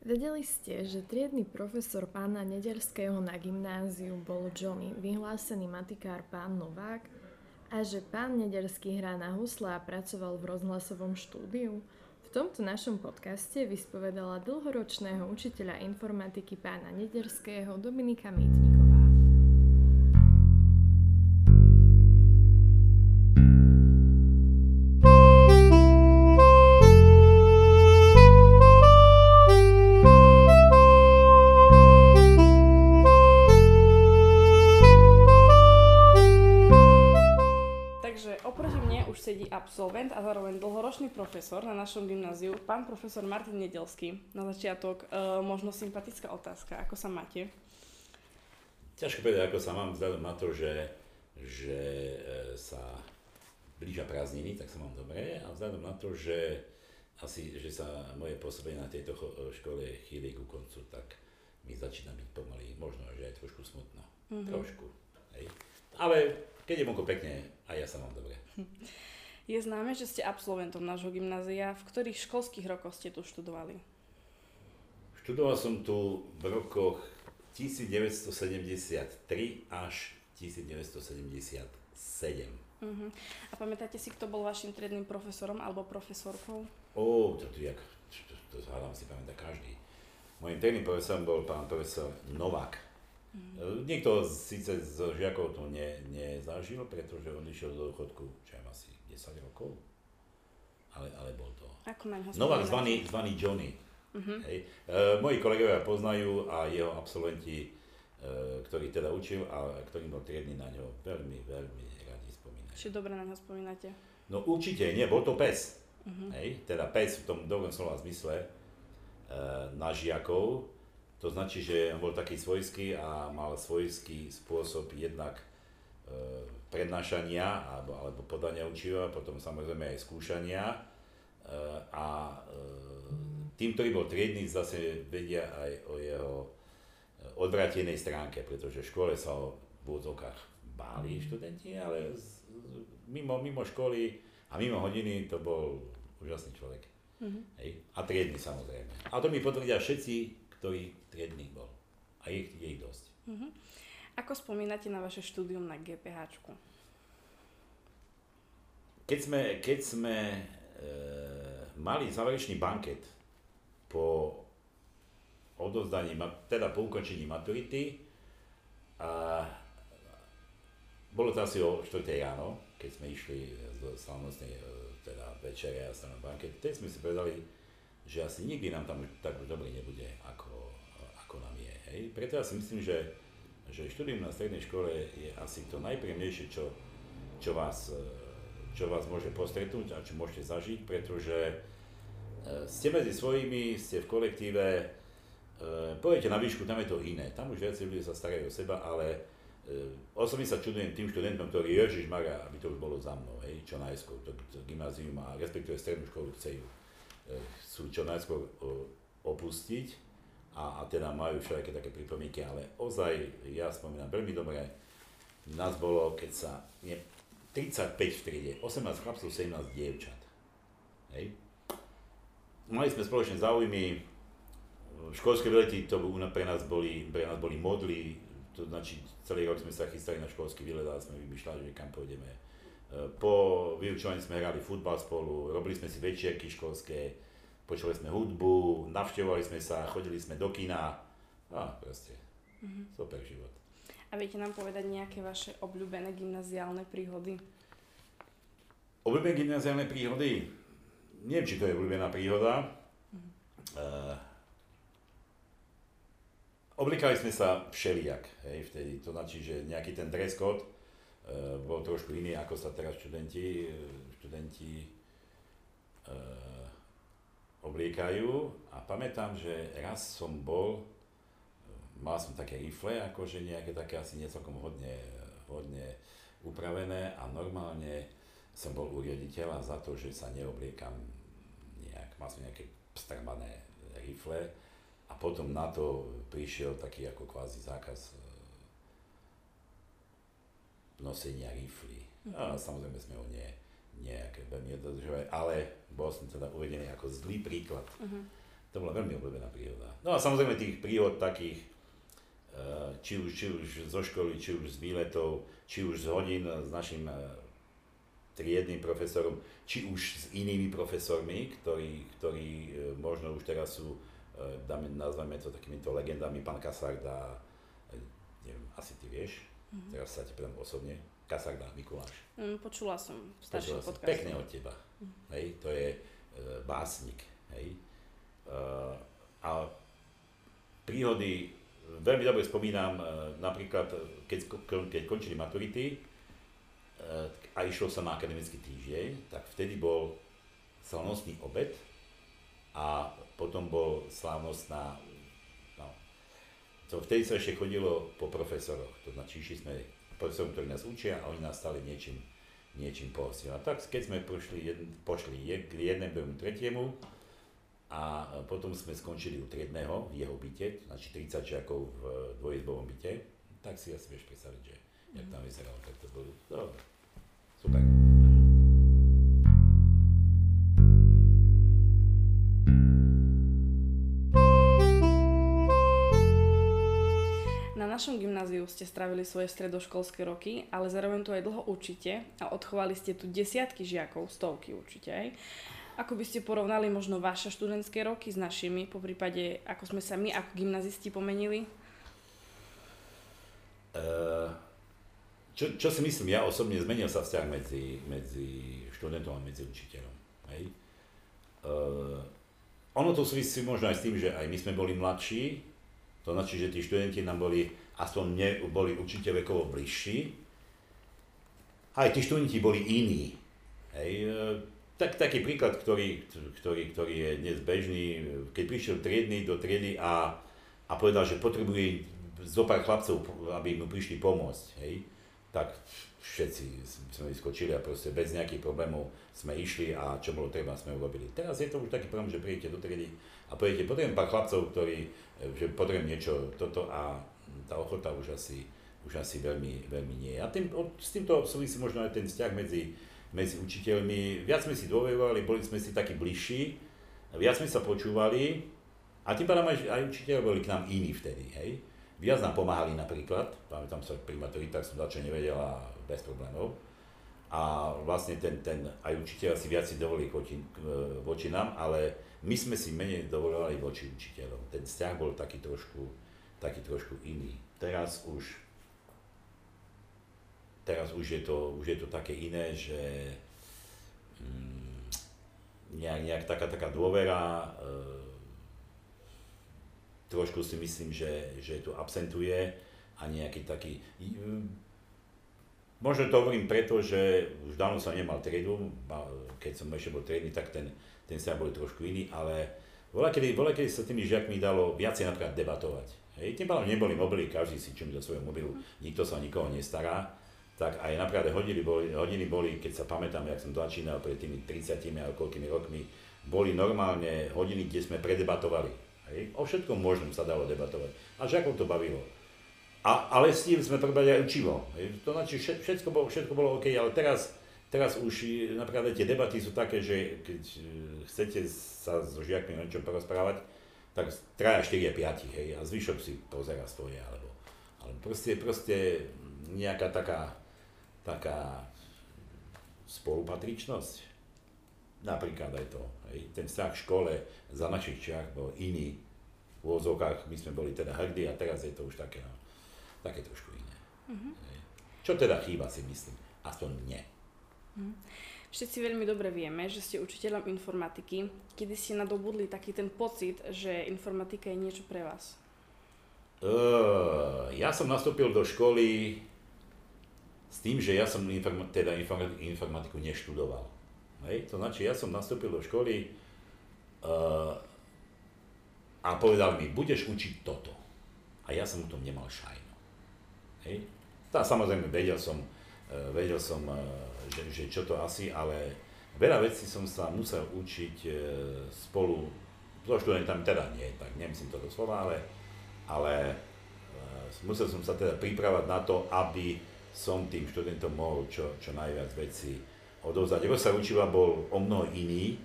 Vedeli ste, že triedny profesor pána Nederského na gymnáziu bol Johnny, vyhlásený matikár pán Novák, a že pán Nederský hrá na husle a pracoval v rozhlasovom štúdiu? V tomto našom podcaste vyspovedala dlhoročného učiteľa informatiky pána Nederského Dominika Mýtniková. Profesor na našom gymnáziu, pán profesor Martin Nedelský. Na začiatok e, možno sympatická otázka. Ako sa máte? Ťažko povedať, ako sa mám vzhľadom na to, že, že e, sa blížia prázdniny, tak sa mám dobre a vzhľadom na to, že asi, že sa moje pôsobenie na tejto škole chýli ku koncu, tak mi začína byť pomaly, možno, že aj trošku smutno. Mm-hmm. Trošku. Hej. Ale keď je vonko pekne, aj ja sa mám dobre. Je známe, že ste absolventom nášho gymnázia. V ktorých školských rokoch ste tu študovali? Študoval som tu v rokoch 1973 až 1977. Uh-huh. A pamätáte si, kto bol vašim triednym profesorom alebo profesorkou? Ó, to tu jak, to, to, to hádam si pamätá každý. Mojím triednym profesorom bol pán profesor Novák. Uh-huh. Niekto síce z žiakov to ne, nezažil, pretože on išiel do dôchodku, čo asi 10 rokov. Ale, ale bol to. Ako na Novák zvaný, zvaný Johnny. Uh-huh. Hej. E, moji kolegovia poznajú a jeho absolventi, e, ktorý teda učil a ktorý bol triedny na ňo, veľmi, veľmi radi spomínajú. Čiže dobre na ňo spomínate? No určite, nie, bol to pes. Uh-huh. Hej, teda pes v tom dobrom slova zmysle e, na žiakov. To značí, že on bol taký svojský a mal svojský spôsob jednak prednášania alebo, alebo podania učiva, potom samozrejme aj skúšania. E, a e, tým, ktorý bol triedny, zase vedia aj o jeho e, odvratenej stránke, pretože v škole sa o v úvodzovkách báli študenti, ale mimo, mimo školy a mimo hodiny to bol úžasný človek. Mm-hmm. Hej? A triedny samozrejme. A to mi potvrdia všetci, ktorí triedný bol. A je, je ich dosť. Mm-hmm. Ako spomínate na vaše štúdium na GPH? Keď sme, keď sme e, mali záverečný banket po odovzdaní, teda po ukončení maturity, a bolo to asi o 4. ráno, keď sme išli z slavnostnej e, teda večere a na banket, teď sme si povedali, že asi nikdy nám tam tak už dobre nebude, ako, ako nám je. Hej? Preto ja si myslím, že že štúdium na strednej škole je asi to najpríjemnejšie, čo, čo, vás, e, čo vás môže postretnúť a čo môžete zažiť, pretože e, ste medzi svojimi, ste v kolektíve, e, pôjdete na výšku, tam je to iné. Tam už viacej ľudia sa starajú o seba, ale osobne sa čudujem tým študentom, ktorí Ježiš Mara, aby to už bolo za mnou, hej, čo najskôr, to, to gymnázium a respektíve strednú školu chcú, chcú čo najskôr opustiť a, a teda majú všelijaké také pripomienky, ale ozaj ja spomínam veľmi dobre, nás bolo, keď sa, nie, 35 v triede, 18 chlapcov, 17 dievčat. Hej. Mali sme spoločné záujmy, školské vylety to pre nás boli, pre nás boli modly, to znači celý rok sme sa chystali na školský výlet a sme vymýšľali, že kam pôjdeme. Po vyučovaní sme hrali futbal spolu, robili sme si večierky školské, počuli sme hudbu, navštevovali sme sa, chodili sme do kina a proste mm-hmm. super život. A viete nám povedať nejaké vaše obľúbené gymnaziálne príhody? Obľúbené gymnaziálne príhody? Neviem, či to je obľúbená príhoda. Mm-hmm. Uh, oblikali sme sa všelijak, hej, vtedy. To znači, že nejaký ten dress code uh, bol trošku iný, ako sa teraz študenti, študenti uh, obliekajú a pamätám, že raz som bol, mal som také rifle, akože nejaké také asi niecelkom hodne, hodne upravené a normálne som bol u riaditeľa za to, že sa neobliekam nejak, mal som nejaké strbané rifle a potom na to prišiel taký ako kvázi zákaz e, nosenia rifly. Mm-hmm. A samozrejme sme ho nie, nejaké veľmi dodržovať, ale bol som teda uvedený ako zlý príklad. Uh-huh. To bola veľmi obľúbená príhoda. No a samozrejme tých príhod takých, eh, či už, či už zo školy, či už z výletov, či už z hodín s našim eh, triednym profesorom, či už s inými profesormi, ktorí, ktorí eh, možno už teraz sú, dáme, nazveme to takýmito legendami, pán Kasarda, neviem, asi ty vieš, mm-hmm. teraz sa ti pýtam osobne, Kasarda, Mikuláš. Mm, počula som v staršom podcaste. Pekne od teba. Mm-hmm. Hej, to je e, básnik. Hej Eh, a príhody veľmi dobre spomínam eh, napríklad, keď, keď končili maturity eh, a išlo sa na akademický týždeň, tak vtedy bol slavnostný obed a potom bol slávnostná no, to vtedy sa ešte chodilo po profesoroch, to znamená, išli sme profesorom, ktorí nás učia a oni nás stali niečím, niečím pohostia. A tak keď sme pošli, jed, pošli k jednému, tretiemu, a potom sme skončili u triedného v jeho byte, znači 30 žiakov v dvojizbovom byte, tak si asi vieš predstaviť, že jak tam vyzeralo, tak to bolo dobre. Super. Našom gymnáziu ste stravili svoje stredoškolské roky, ale zároveň tu aj dlho učíte a odchovali ste tu desiatky žiakov, stovky určite aj. Ako by ste porovnali možno vaše študentské roky s našimi, po prípade ako sme sa my ako gymnazisti pomenili? Uh, čo, čo si myslím, ja osobne zmenil sa vzťah medzi, medzi študentom a medzi učiteľom. Hej? Uh, ono to súvisí možno aj s tým, že aj my sme boli mladší, to znači, že tí študenti nám boli, aspoň mne boli určite vekovo bližší, aj tí študenti boli iní. Hej? Uh, tak, taký príklad, ktorý, ktorý, ktorý je dnes bežný, keď prišiel triedny do triedy a, a povedal, že potrebuje zo pár chlapcov, aby mu prišli pomôcť, hej, tak všetci sme vyskočili a proste bez nejakých problémov sme išli a čo bolo treba, sme urobili. Teraz je to už taký problém, že prídete do triedy a poviete, potrebujem pár chlapcov, ktorí, že potrebujem niečo toto a tá ochota už asi, už asi veľmi, veľmi nie. A tým, s týmto súvisí možno aj ten vzťah medzi, medzi učiteľmi, viac sme si dôverovali, boli sme si takí bližší, viac sme sa počúvali a tým pádom aj, aj učiteľi boli k nám iní vtedy, hej. Viac nám pomáhali napríklad, pamätám sa pri maturitách som dačo nevedela bez problémov. A vlastne ten, ten aj učiteľ si viac si dovolili voči, voči nám, ale my sme si menej dovolovali voči učiteľom. Ten vzťah bol taký trošku, taký trošku iný. Teraz už teraz už je to, už je to také iné, že mm, nejak, nejak taká, taká dôvera, e, trošku si myslím, že, že tu absentuje a nejaký taký... Možno to hovorím preto, že už dávno som nemal triedu, keď som ešte bol triedny, tak ten, ten sa bol trošku iný, ale bola kedy, sa tými žiakmi dalo viacej napríklad debatovať. Hej, tým pádom neboli mobily, každý si čím do svojho mobilu, nikto sa nikoho nestará tak aj napríklad hodiny boli, hodiny boli, keď sa pamätám, jak som začínal pred tými 30 alebo koľkými rokmi, boli normálne hodiny, kde sme predebatovali. Hej? O všetkom možnom sa dalo debatovať. A žiakov to bavilo. A, ale s tým sme prebrali aj učivo. Hej? To znači, všetko bolo, všetko bolo OK, ale teraz, teraz už napríklad tie debaty sú také, že keď e, chcete sa so žiakmi o niečom porozprávať, tak traja, 4 a 5, hej, a zvyšok si pozera svoje, alebo, ale proste, proste nejaká taká taká spolupatričnosť. Napríklad aj to. Hej. Ten vzťah v škole za našich čiach bol iný. V úvozovkách my sme boli teda hrdí a teraz je to už také, no, také trošku iné. Mm-hmm. Čo teda chýba si myslím? Aspoň mne. Mm. Všetci veľmi dobre vieme, že ste učiteľom informatiky. Kedy ste nadobudli taký ten pocit, že informatika je niečo pre vás? Ja som nastúpil do školy s tým, že ja som teda informatiku neštudoval. Hej? To znači, ja som nastúpil do školy uh, a povedal mi, budeš učiť toto. A ja som o tom nemal šajno. Hej? Tá, samozrejme, vedel som, vedel som uh, že, že čo to asi, ale veľa vecí som sa musel učiť uh, spolu so študentami, teda nie, tak nemyslím to doslova, ale, ale musel som sa teda pripravať na to, aby som tým študentom mohol čo, čo najviac veci odovzdať. Rozsah učiva bol o mnoho iný,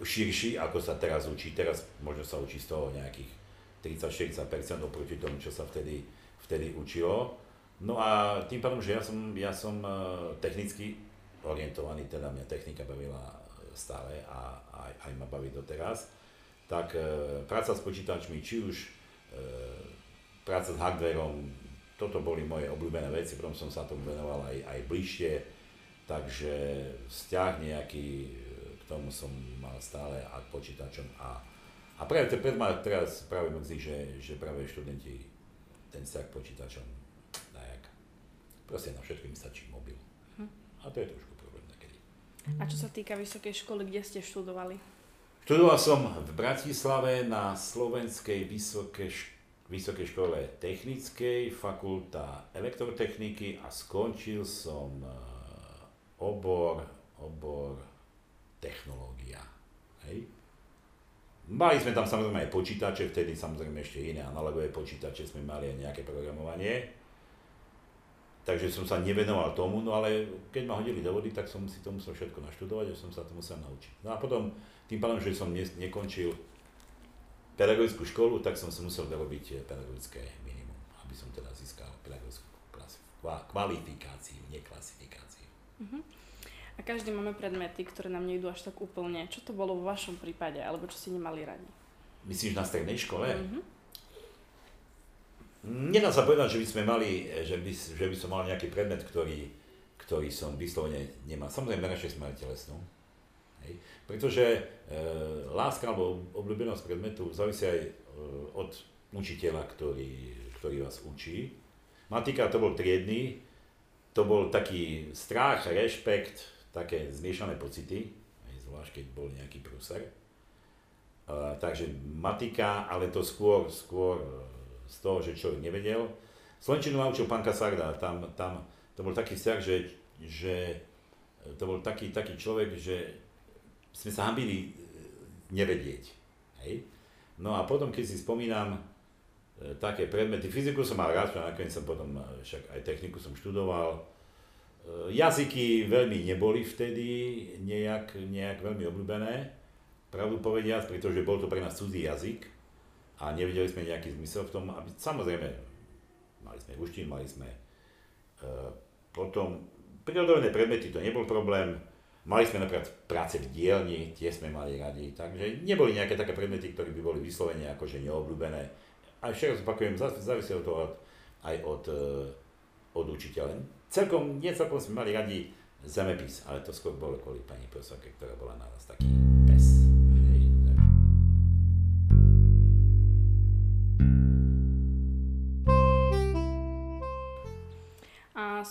širší, ako sa teraz učí. Teraz možno sa učí z toho nejakých 30-40% oproti tomu, čo sa vtedy, vtedy učilo. No a tým pádom, že ja som, ja som e, technicky orientovaný, teda mňa technika bavila stále a aj, aj ma baví doteraz, tak e, práca s počítačmi, či už e, práca s hardwareom, toto boli moje obľúbené veci, potom som sa tomu venoval aj, aj bližšie, takže vzťah nejaký k tomu som mal stále a k počítačom a, a práve pred ma teraz práve mrzí, že, že práve študenti ten vzťah k počítačom. Proste na všetkým stačí mobil. Hm. A to je trošku problém niekedy. A čo sa týka vysokej školy, kde ste študovali? Študoval som v Bratislave na Slovenskej vysokej škole Vysokej škole technickej, fakulta elektrotechniky a skončil som e, obor, obor technológia. Hej. Mali sme tam samozrejme aj počítače, vtedy samozrejme ešte iné analogové počítače, sme mali aj nejaké programovanie. Takže som sa nevenoval tomu, no ale keď ma hodili do vody, tak som si to musel všetko naštudovať a som sa to musel naučiť. No a potom, tým pádom, že som ne, nekončil pedagogickú školu, tak som si musel vyrobiť eh, pedagogické minimum, aby som teda získal pedagogickú kvalifikáciu, nie klasifikáciu. Uh-huh. A každý máme predmety, ktoré nám nejdú až tak úplne. Čo to bolo vo vašom prípade, alebo čo ste nemali radi? Myslíš na strednej škole? Uh-huh. Nedá sa povedať, že by sme mali, že by, že by som mal nejaký predmet, ktorý, ktorý som vyslovene nemal. Samozrejme, radšej sme mali telesnú. Hej. Pretože e, láska alebo obľúbenosť predmetu závisí aj e, od učiteľa, ktorý, ktorý vás učí. Matika to bol triedny, to bol taký strach, rešpekt, také zmiešané pocity, aj zvlášť keď bol nejaký prúser. E, takže matika, ale to skôr, skôr z toho, že človek nevedel. Slovenčinu naučil pán Kasarda, tam, tam to bol taký vzťah, že, že to bol taký, taký človek, že sme sa hambili e, nevedieť. Hej? No a potom, keď si spomínam e, také predmety, fyziku som mal rád, nakoniec som potom e, však aj techniku som študoval. E, jazyky veľmi neboli vtedy nejak, nejak veľmi obľúbené, pravdu povediac, pretože bol to pre nás cudzí jazyk a nevedeli sme nejaký zmysel v tom, aby samozrejme mali sme ruštín, mali sme e, potom prírodové predmety, to nebol problém, Mali sme napríklad práce v dielni, tie sme mali radi, takže neboli nejaké také predmety, ktoré by boli vyslovene akože neobľúbené. A ešte raz opakujem, závisí od toho aj od, e, od učiteľa. Celkom, nie celkom sme mali radi zemepis, ale to skôr bolo kvôli pani profesorke, ktorá bola na nás taký pes.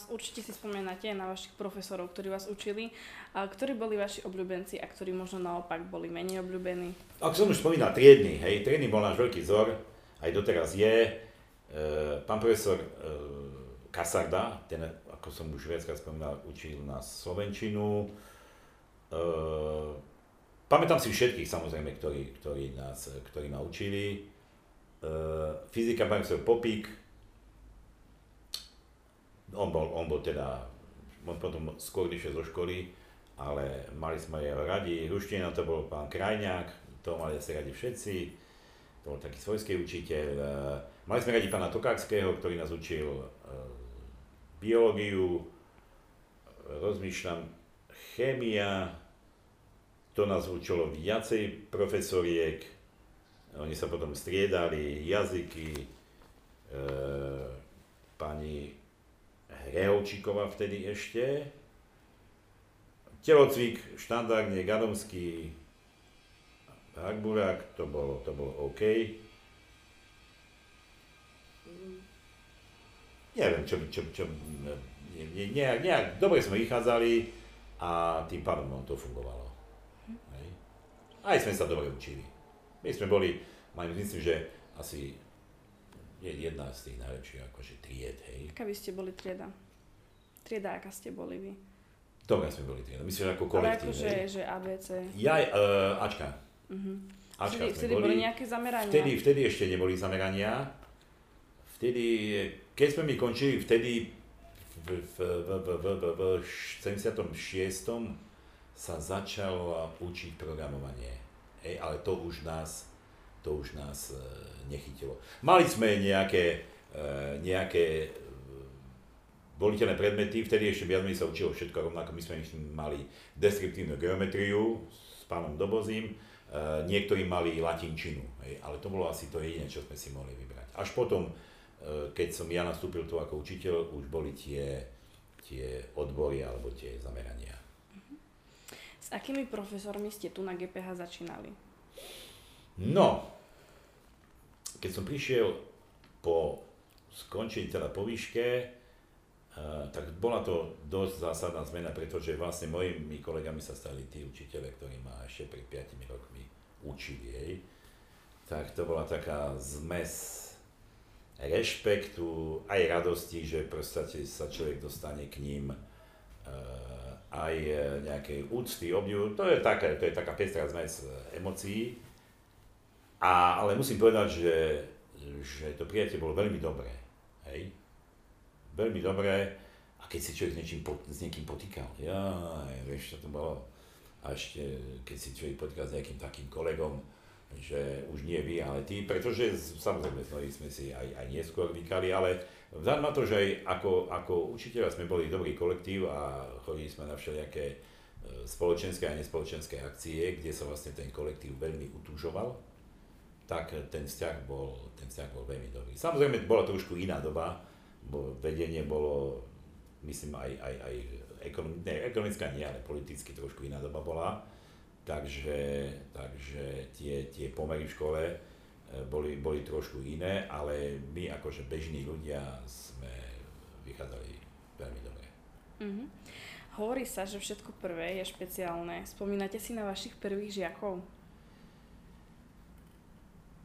Určite si spomínate na vašich profesorov, ktorí vás učili. A ktorí boli vaši obľúbenci a ktorí možno naopak boli menej obľúbení? Ako som už spomínal, triedny, hej, triedny bol náš veľký vzor, aj doteraz je. E, pán profesor e, Kasarda, ten, ako som už viackrát spomínal, učil nás Slovenčinu. E, pamätám si všetkých samozrejme, ktorí, ktorí, nás, ktorí ma učili. E, fyzika, pán profesor Popík, on bol, on bol teda, on potom skôr išiel zo školy, ale mali sme jeho radi. Ruština to bol pán Krajňák, to mali asi radi všetci, to bol taký svojský učiteľ. Mali sme radi pána Tokáckého, ktorý nás učil e, biológiu, rozmýšľam, chémia, to nás učilo viacej profesoriek, oni sa potom striedali, jazyky, e, pani Rehovčíková vtedy ešte. Telocvik štandardne Gadomský Hagburák, to bolo, to bolo OK. Neviem, čo, čo, čo, ne, nejak, nejak, dobre sme vychádzali a tým pádom to fungovalo. Hej. Aj sme sa dobre učili. My sme boli, myslím, že asi je jedna z tých najlepších akože tried, hej. Aká vy ste boli trieda? Trieda, aká ste boli vy? Dobre sme boli trieda, myslím, že ako kolektív, Ale akože, že ABC. Ja, uh, Ačka. Uh-huh. Ačka vtedy, vtedy boli, boli nejaké zamerania? Vtedy, vtedy ešte neboli zamerania. Vtedy, keď sme mi končili, vtedy v, v, v, v, v, v 76. sa začal učiť programovanie. Hej, ale to už nás, to už nás e, nechytilo. Mali sme nejaké, e, nejaké e, voliteľné predmety, vtedy ešte viac sa učilo všetko rovnako, my sme mali deskriptívnu geometriu s pánom Dobozím, niektorí mali latinčinu, ale to bolo asi to jediné, čo sme si mohli vybrať. Až potom, keď som ja nastúpil tu ako učiteľ, už boli tie, tie odbory alebo tie zamerania. S akými profesormi ste tu na GPH začínali? No, keď som prišiel po skončení teda po výške, Uh, tak bola to dosť zásadná zmena, pretože vlastne mojimi kolegami sa stali tí učiteľe, ktorí ma ešte pred 5 rokmi učili. Hej. Tak to bola taká zmes rešpektu, aj radosti, že proste sa človek dostane k ním uh, aj nejakej úcty, obdivu. To je, také, to je taká pestrá zmes e, emócií. A, ale musím povedať, že, že to prijatie bolo veľmi dobré. Hej? Veľmi dobré. A keď si človek s, niečím, s niekým potýkal, ja, vieš, čo to bolo. A ešte, keď si človek potýkal s nejakým takým kolegom, že už nie vy, ale ty, pretože samozrejme sme si aj, aj neskôr vykali, ale Vzhľadom na to, že aj ako, ako učiteľa sme boli dobrý kolektív a chodili sme na všelijaké e, spoločenské a nespoločenské akcie, kde sa vlastne ten kolektív veľmi utúžoval, tak ten vzťah bol, ten vzťah bol veľmi dobrý. Samozrejme, bola trošku iná doba, bo vedenie bolo, myslím, aj, aj, aj ekonom, ne, ekonomická nie, ale politicky trošku iná doba bola, takže, takže tie, tie pomery v škole E, boli, boli trošku iné, ale my akože bežní ľudia sme vychádzali veľmi dobre. Mm-hmm. Hovorí sa, že všetko prvé je špeciálne. Spomínate si na vašich prvých žiakov?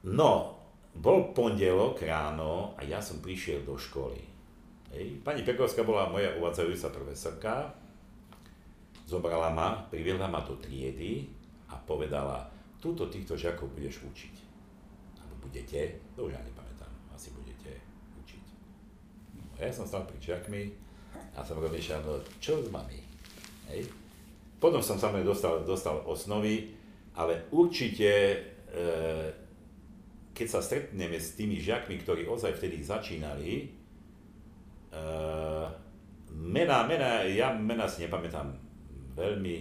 No, bol pondelok ráno a ja som prišiel do školy. Hej. Pani Pekovská bola moja uvádzajúca profesorka, zobrala ma, priviedla ma do triedy a povedala, túto týchto žiakov budeš učiť budete, to už ja nepamätám, asi budete učiť. No, ja som stal pri čiakmi a som rozmýšľal, no čo s mami? Hej. Potom som samozrejme dostal, dostal osnovy, ale určite, e, keď sa stretneme s tými žiakmi, ktorí ozaj vtedy začínali, e, mena, mena, ja mena si nepamätám veľmi,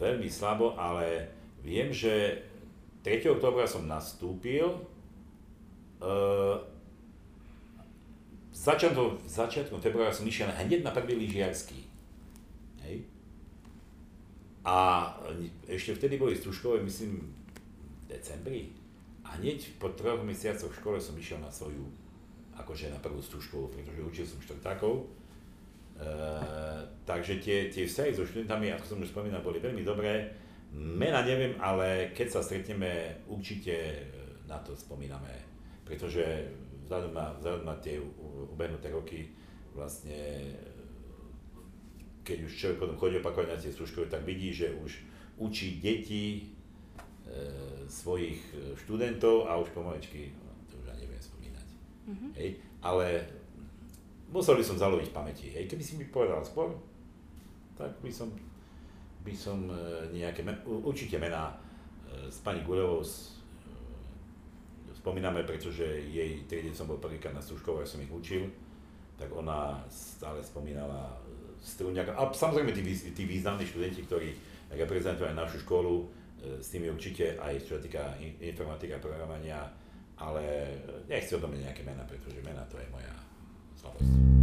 veľmi slabo, ale viem, že 3. oktobra som nastúpil. Uh, začiatkom, začiatkom februára som išiel hneď na prvý lyžiarsky. Hej. A ešte vtedy boli stúškové, myslím, decembri. A hneď po troch mesiacoch v škole som išiel na svoju, akože na prvú stúškovú, pretože učil som štvrtákov. Uh, takže tie, tie vzťahy so študentami, ako som už spomínal, boli veľmi dobré Mena neviem, ale keď sa stretneme, určite e, na to spomíname, pretože vzhľadom na, tie ubehnuté roky vlastne e, keď už človek potom chodí opakovať na tie skúšky, tak vidí, že už učí deti e, svojich študentov a už pomalečky, to už ja neviem spomínať. Mm-hmm. Hej, ale musel by som zaloviť pamäti. Hej, keby si mi povedal skôr, tak by som by som e, nejaké, určite mená e, s pani Gulevou e, spomíname, pretože jej triede som bol prvýkrát na Stužkovo, ja som ich učil, tak ona stále spomínala Struňaka. A samozrejme tí, tí významní študenti, ktorí reprezentujú aj našu školu, s tými určite aj čo sa týka informatika, programovania, ale nechci o tom nejaké mená, pretože mená to je moja slabosť.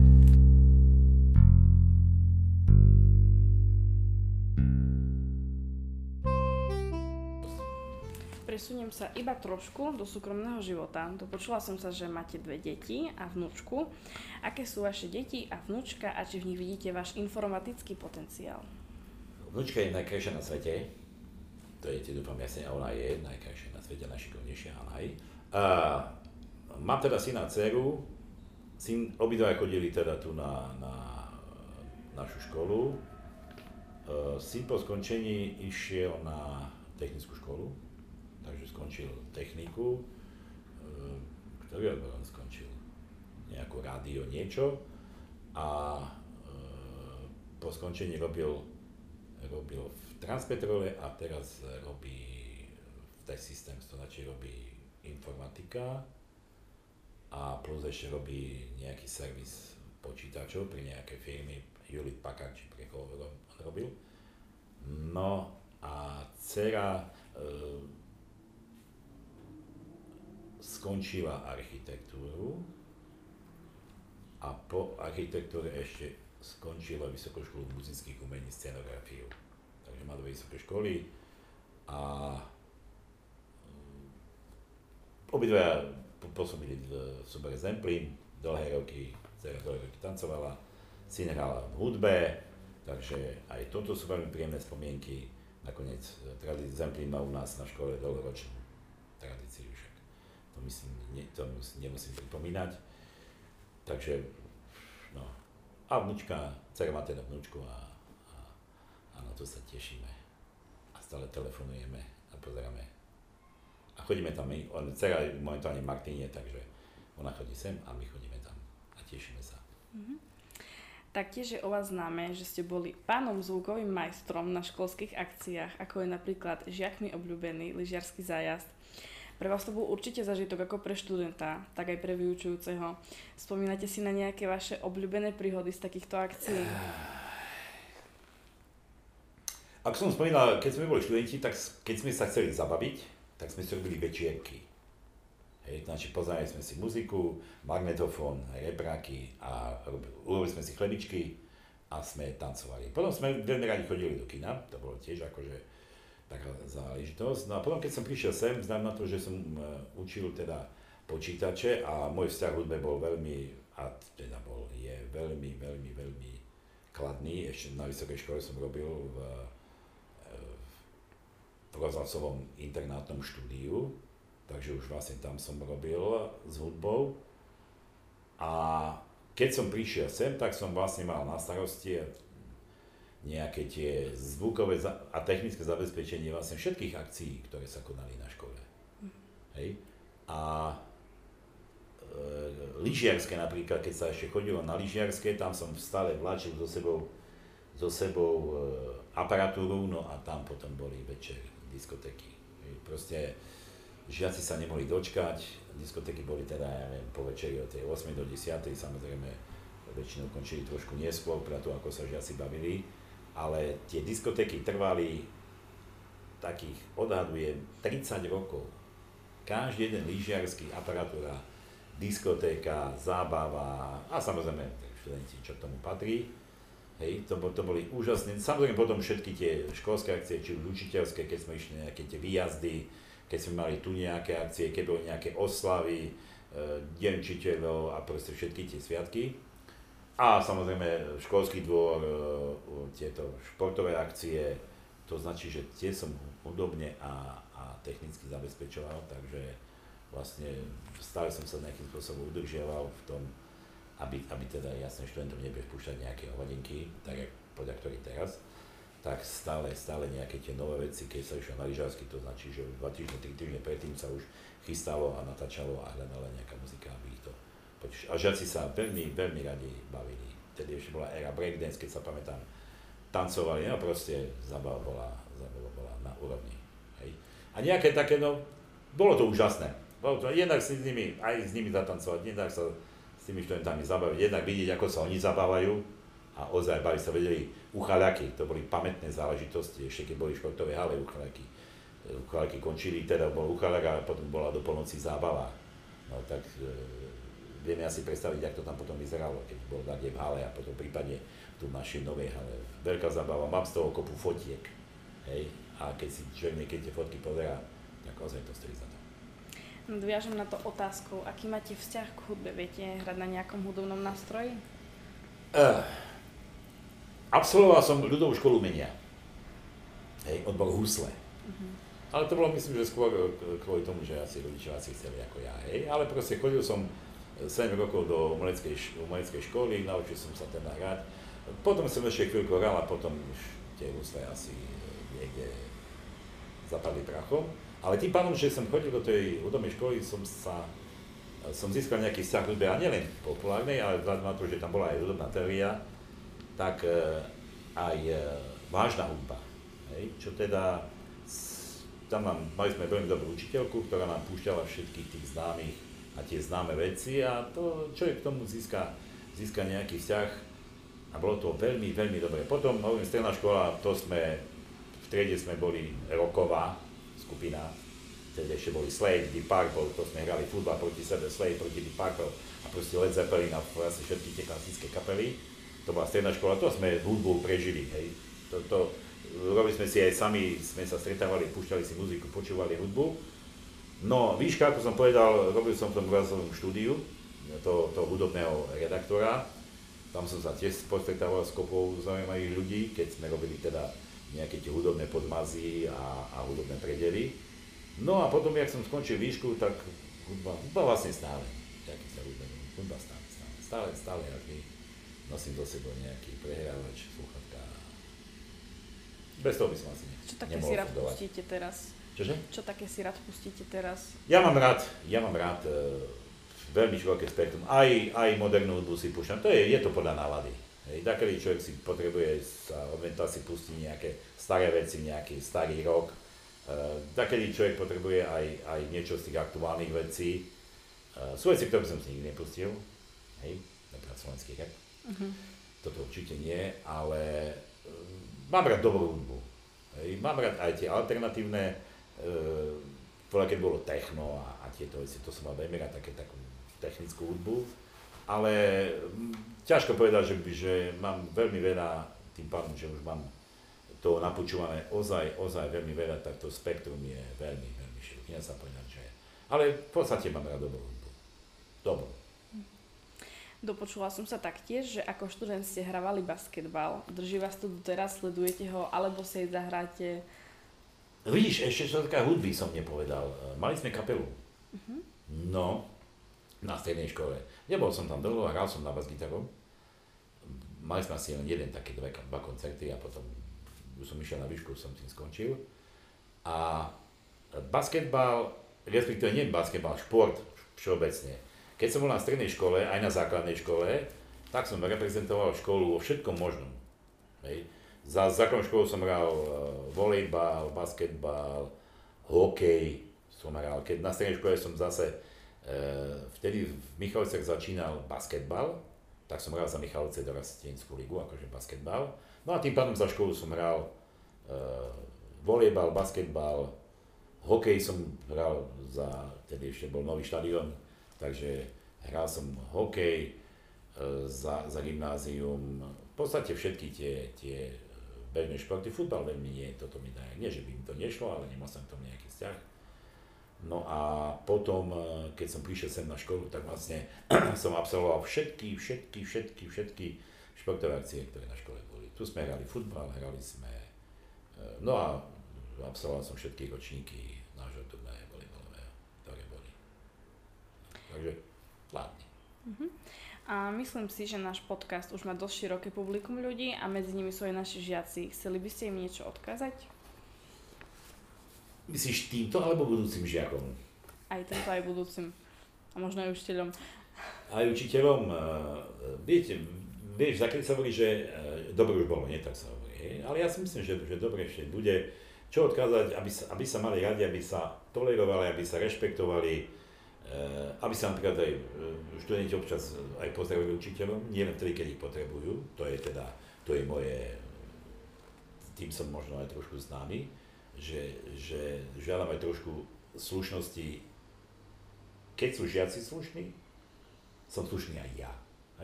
presuniem sa iba trošku do súkromného života. Dopočula som sa, že máte dve deti a vnúčku. Aké sú vaše deti a vnúčka a či v nich vidíte váš informatický potenciál? Vnúčka je najkrajšia na svete. To je, dúfam jasne, ona je najkrajšia na svete, najšikovnejšia aj. A mám teda syna a dceru. Syn, obidva chodili teda tu na, na našu školu. Syn po skončení išiel na technickú školu, takže skončil techniku, eh, ktorý on skončil? Nejakú rádio niečo a eh, po skončení robil robil v Transpetrole a teraz robí v Tech Systems, to znači robí informatika a plus ešte robí nejaký servis počítačov pri nejakej firmy Hewlett Packard, či pre koho on robil. No a dcera e, skončila architektúru a po architektúre ešte skončila Vysokú školu muzických umení scenografiu. Takže má dve vysoké školy a um, obidva pôsobili v súbore Zemplín, dlhé roky, dcera dlhé roky tancovala, syn hrala v hudbe, takže aj toto sú veľmi príjemné spomienky. Nakoniec eh, tradícia Zemplín má u nás na škole dlhoročnú tradíciu však. To myslím, nie, to nemusím pripomínať. Takže, no, a vnúčka, dcera má teda vnúčku a, to sa tešíme. A stále telefonujeme a pozeráme. A chodíme tam my, on, dcera je momentálne v Martíne, takže ona chodí sem a my chodíme tam a tešíme sa. Mm-hmm. Taktiež je o vás známe, že ste boli pánom zvukovým majstrom na školských akciách, ako je napríklad žiakmi obľúbený lyžiarsky zájazd, pre vás to bol určite zažitok ako pre študenta, tak aj pre vyučujúceho. Spomínate si na nejaké vaše obľúbené príhody z takýchto akcií? Ako som spomínal, keď sme boli študenti, tak keď sme sa chceli zabaviť, tak sme si robili večierky. Hej, znači poznáme sme si muziku, magnetofón, repráky a urobili sme si chlebičky a sme tancovali. Potom sme veľmi radi chodili do kina, to bolo tiež akože taká záležitosť. No a potom, keď som prišiel sem, znám na to, že som uh, učil teda počítače a môj vzťah hudbe bol veľmi, a teda bol, je veľmi, veľmi, veľmi kladný. Ešte na vysokej škole som robil e, v rozhlasovom internátnom štúdiu, takže už vlastne tam som robil s hudbou. A keď som prišiel sem, tak som vlastne mal na starosti, nejaké tie zvukové a technické zabezpečenie vlastne všetkých akcií, ktoré sa konali na škole. Mhm. Hej. A e, lyžiarske napríklad, keď sa ešte chodilo na lyžiarske, tam som stále vláčil so sebou, so sebou e, aparatúru, no a tam potom boli večer diskotéky. Proste žiaci sa nemohli dočkať, diskotéky boli teda, ja neviem, po večeri od tej 8 do 10, samozrejme väčšinou končili trošku neskôr, preto ako sa žiaci bavili ale tie diskotéky trvali takých, odhadujem, 30 rokov. Každý jeden lyžiarský aparatúra, diskotéka, zábava a samozrejme študenti, čo k tomu patrí. Hej, to, to boli úžasné. Samozrejme potom všetky tie školské akcie, či už učiteľské, keď sme išli nejaké tie výjazdy, keď sme mali tu nejaké akcie, keď boli nejaké oslavy, e, deň učiteľov a proste všetky tie sviatky a samozrejme školský dvor, e, tieto športové akcie, to značí, že tie som hudobne a, a technicky zabezpečoval, takže vlastne stále som sa nejakým spôsobom udržiaval v tom, aby, aby teda jasne študentom nebude púšťať nejaké hovadinky, tak jak podľa ktorý teraz, tak stále, stále nejaké tie nové veci, keď sa išlo na lyžarsky, to značí, že už dva týždne, tri týždne predtým sa už chystalo a natáčalo a hľadala nejaká muzika, aby ich to a žiaci sa veľmi, veľmi radi bavili. Vtedy ešte bola éra breakdance, keď sa pamätám, tancovali, no proste zabava bola, zabava bola na úrovni. Hej. A nejaké také, no, bolo to úžasné. Bolo to jednak s nimi, aj s nimi zatancovať, jednak sa tými študentami zabaviť, jednak vidieť, ako sa oni zabávajú a ozaj baví sa vedeli ucháľaky, to boli pamätné záležitosti, ešte keď boli športové hale ucháľaky. Ucháľaky končili, teda bol ucháľak a potom bola do polnoci zábava. No tak e, vieme asi predstaviť, ako to tam potom vyzeralo, keď bol niekde v hale a potom prípadne tu v našej novej hale. Veľká zabava, mám z toho kopu fotiek. Hej? A keď si človek niekedy tie fotky pozerá, tak ozaj to stojí za. Nadviažem na to otázkou, aký máte vzťah k hudbe? Viete hrať na nejakom hudobnom nástroji? Uh, absolvoval som ľudovú školu umenia. Hej, odbor husle. Uh-huh. Ale to bolo myslím, že skôr kvôli tomu, že asi rodičia asi chceli ako ja. Hej. Ale proste chodil som 7 rokov do umeleckej, umeleckej školy, naučil som sa teda hrať. Potom som ešte chvíľku hral a potom už tie husle asi niekde zapadli prachom. Ale tým pádom, že som chodil do tej hudobnej školy, som sa som získal nejaký vzťah hudbe a nielen populárnej, ale vzhľadom na to, že tam bola aj hudobná teória, tak e, aj e, vážna hudba. Hej? Čo teda, tam nám, mali sme veľmi dobrú učiteľku, ktorá nám púšťala všetkých tých známych a tie známe veci a to človek k tomu získa, získa nejaký vzťah a bolo to veľmi, veľmi dobre. Potom, hovorím, stredná škola, to sme, v triede sme boli roková skupina, vtedy ešte boli Slade, Deep Purple, to sme hrali futbal proti sebe, Slade proti Deep Purple a proste Led Zeppelin a vlastne všetky tie klasické kapely. To bola stredná škola, to sme hudbu prežili, hej. To, to, robili sme si aj sami, sme sa stretávali, púšťali si muziku, počúvali hudbu. No, výška, ako som povedal, robil som v tom rozhodovom štúdiu, to, to hudobného redaktora. Tam som sa tiež postretával s kopou zaujímavých ľudí, keď sme robili teda nejaké tie hudobné podmazy a, a hudobné predely. No a potom, jak som skončil výšku, tak hudba, hudba vlastne stále. Jaký sa hudba, hudba stále, stále, stále, stále, stále nosím do sebou nejaký prehrávač, sluchatka. Bez toho by som asi Čo také si rád fundovať. pustíte teraz? Čože? Čo také si rád pustíte teraz? Ja mám rád, ja mám rád e, veľmi široké spektrum. Aj, aj modernú hudbu si púšťam. To je, je to podľa nálady. Hej, takedy človek si potrebuje sa odventa si pustiť nejaké staré veci, nejaký starý rok. E, takedy človek potrebuje aj, aj niečo z tých aktuálnych vecí. E, sú veci, ktoré by som si nikdy nepustil. Hej, napríklad slovenský rap. Uh-huh. Toto určite nie, ale uh, mám rád dobrú hudbu. Hej. Mám rád aj tie alternatívne, uh, keď bolo techno a, a tieto veci, to som mal veľmi rád, také takú technickú hudbu. Ale m, ťažko povedať, že, že mám veľmi veľa, tým pádom, že už mám to napočúvané ozaj, ozaj veľmi veľa, tak to spektrum je veľmi, veľmi široké. Ja sa povedať, že... Ale v podstate mám rád dobrú hudbu. Dobrú. Dopočula som sa taktiež, že ako študent ste hravali basketbal. Drží vás to doteraz, sledujete ho, alebo si zahráte? Vidíš, ešte čo taká hudby som nepovedal. Mali sme kapelu. Uh-huh. No, na strednej škole. Nebol som tam dlho, hral som na basgitaru. Mali sme asi len jeden, také dve, dva koncerty a potom už som išiel na výšku, som tým skončil. A basketbal, respektíve nie basketbal, šport všeobecne keď som bol na strednej škole, aj na základnej škole, tak som reprezentoval školu vo všetkom možnom. Hej. Za základnú školu som hral uh, volejbal, basketbal, hokej som hral. Keď na strednej škole som zase, vtedy v Michalovciach začínal basketbal, tak som hral za Michalovce do Rastieňskú ligu, akože basketbal. No a tým pádom za školu som hral uh, volejbal, basketbal, hokej som hral za, tedy ešte bol nový štadión, Takže hral som hokej e, za, za gymnázium, v podstate všetky tie, tie bežné športy, futbal veľmi nie, toto mi dá, nie že by mi to nešlo, ale nemal som k tomu nejaký vzťah. No a potom, e, keď som prišiel sem na školu, tak vlastne som absolvoval všetky, všetky, všetky, všetky športové akcie, ktoré na škole boli. Tu sme hrali futbal, hrali sme, e, no a absolvoval som všetky ročníky Takže vládne. Uh-huh. A myslím si, že náš podcast už má dosť široké publikum ľudí a medzi nimi sú aj naši žiaci. Chceli by ste im niečo odkázať? Myslíš týmto alebo budúcim žiakom? Aj týmto, aj budúcim. A možno aj učiteľom. Aj učiteľom, uh, viete, vieš, za keď sa hovorí, že uh, dobre už bolo, nie tak sa hovorí. Ale ja si myslím, že, že dobre ešte bude. Čo odkázať, aby sa, aby sa mali radi, aby sa tolerovali, aby sa rešpektovali, Eh, aby sa napríklad aj eh, študenti občas aj pozdravujú učiteľom, nie len vtedy, keď ich potrebujú, to je teda, to je moje, tým som možno aj trošku známy, že, že žiadam aj trošku slušnosti, keď sú žiaci slušní, som slušný aj ja.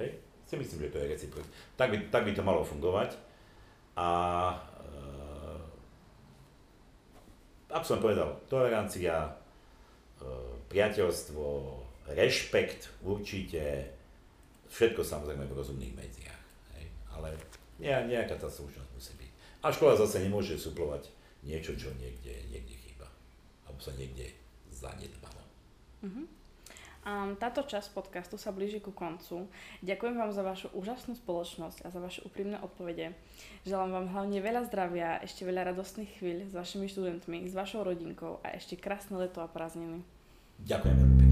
Hej? Si myslím, že to je recipročné. Tak by, tak by to malo fungovať. A e, ako som povedal, tolerancia, e, priateľstvo, rešpekt určite, všetko samozrejme v rozumných medziach. Hej? Ale nejaká tá slušnosť musí byť. A škola zase nemôže suplovať niečo, čo niekde, niekde chýba. Alebo sa niekde zanedbalo. Uh-huh. Um, táto časť podcastu sa blíži ku koncu. Ďakujem vám za vašu úžasnú spoločnosť a za vaše úprimné odpovede. Želám vám hlavne veľa zdravia, ešte veľa radostných chvíľ s vašimi študentmi, s vašou rodinkou a ešte krásne leto a prázdniny. Ďakujem veľmi.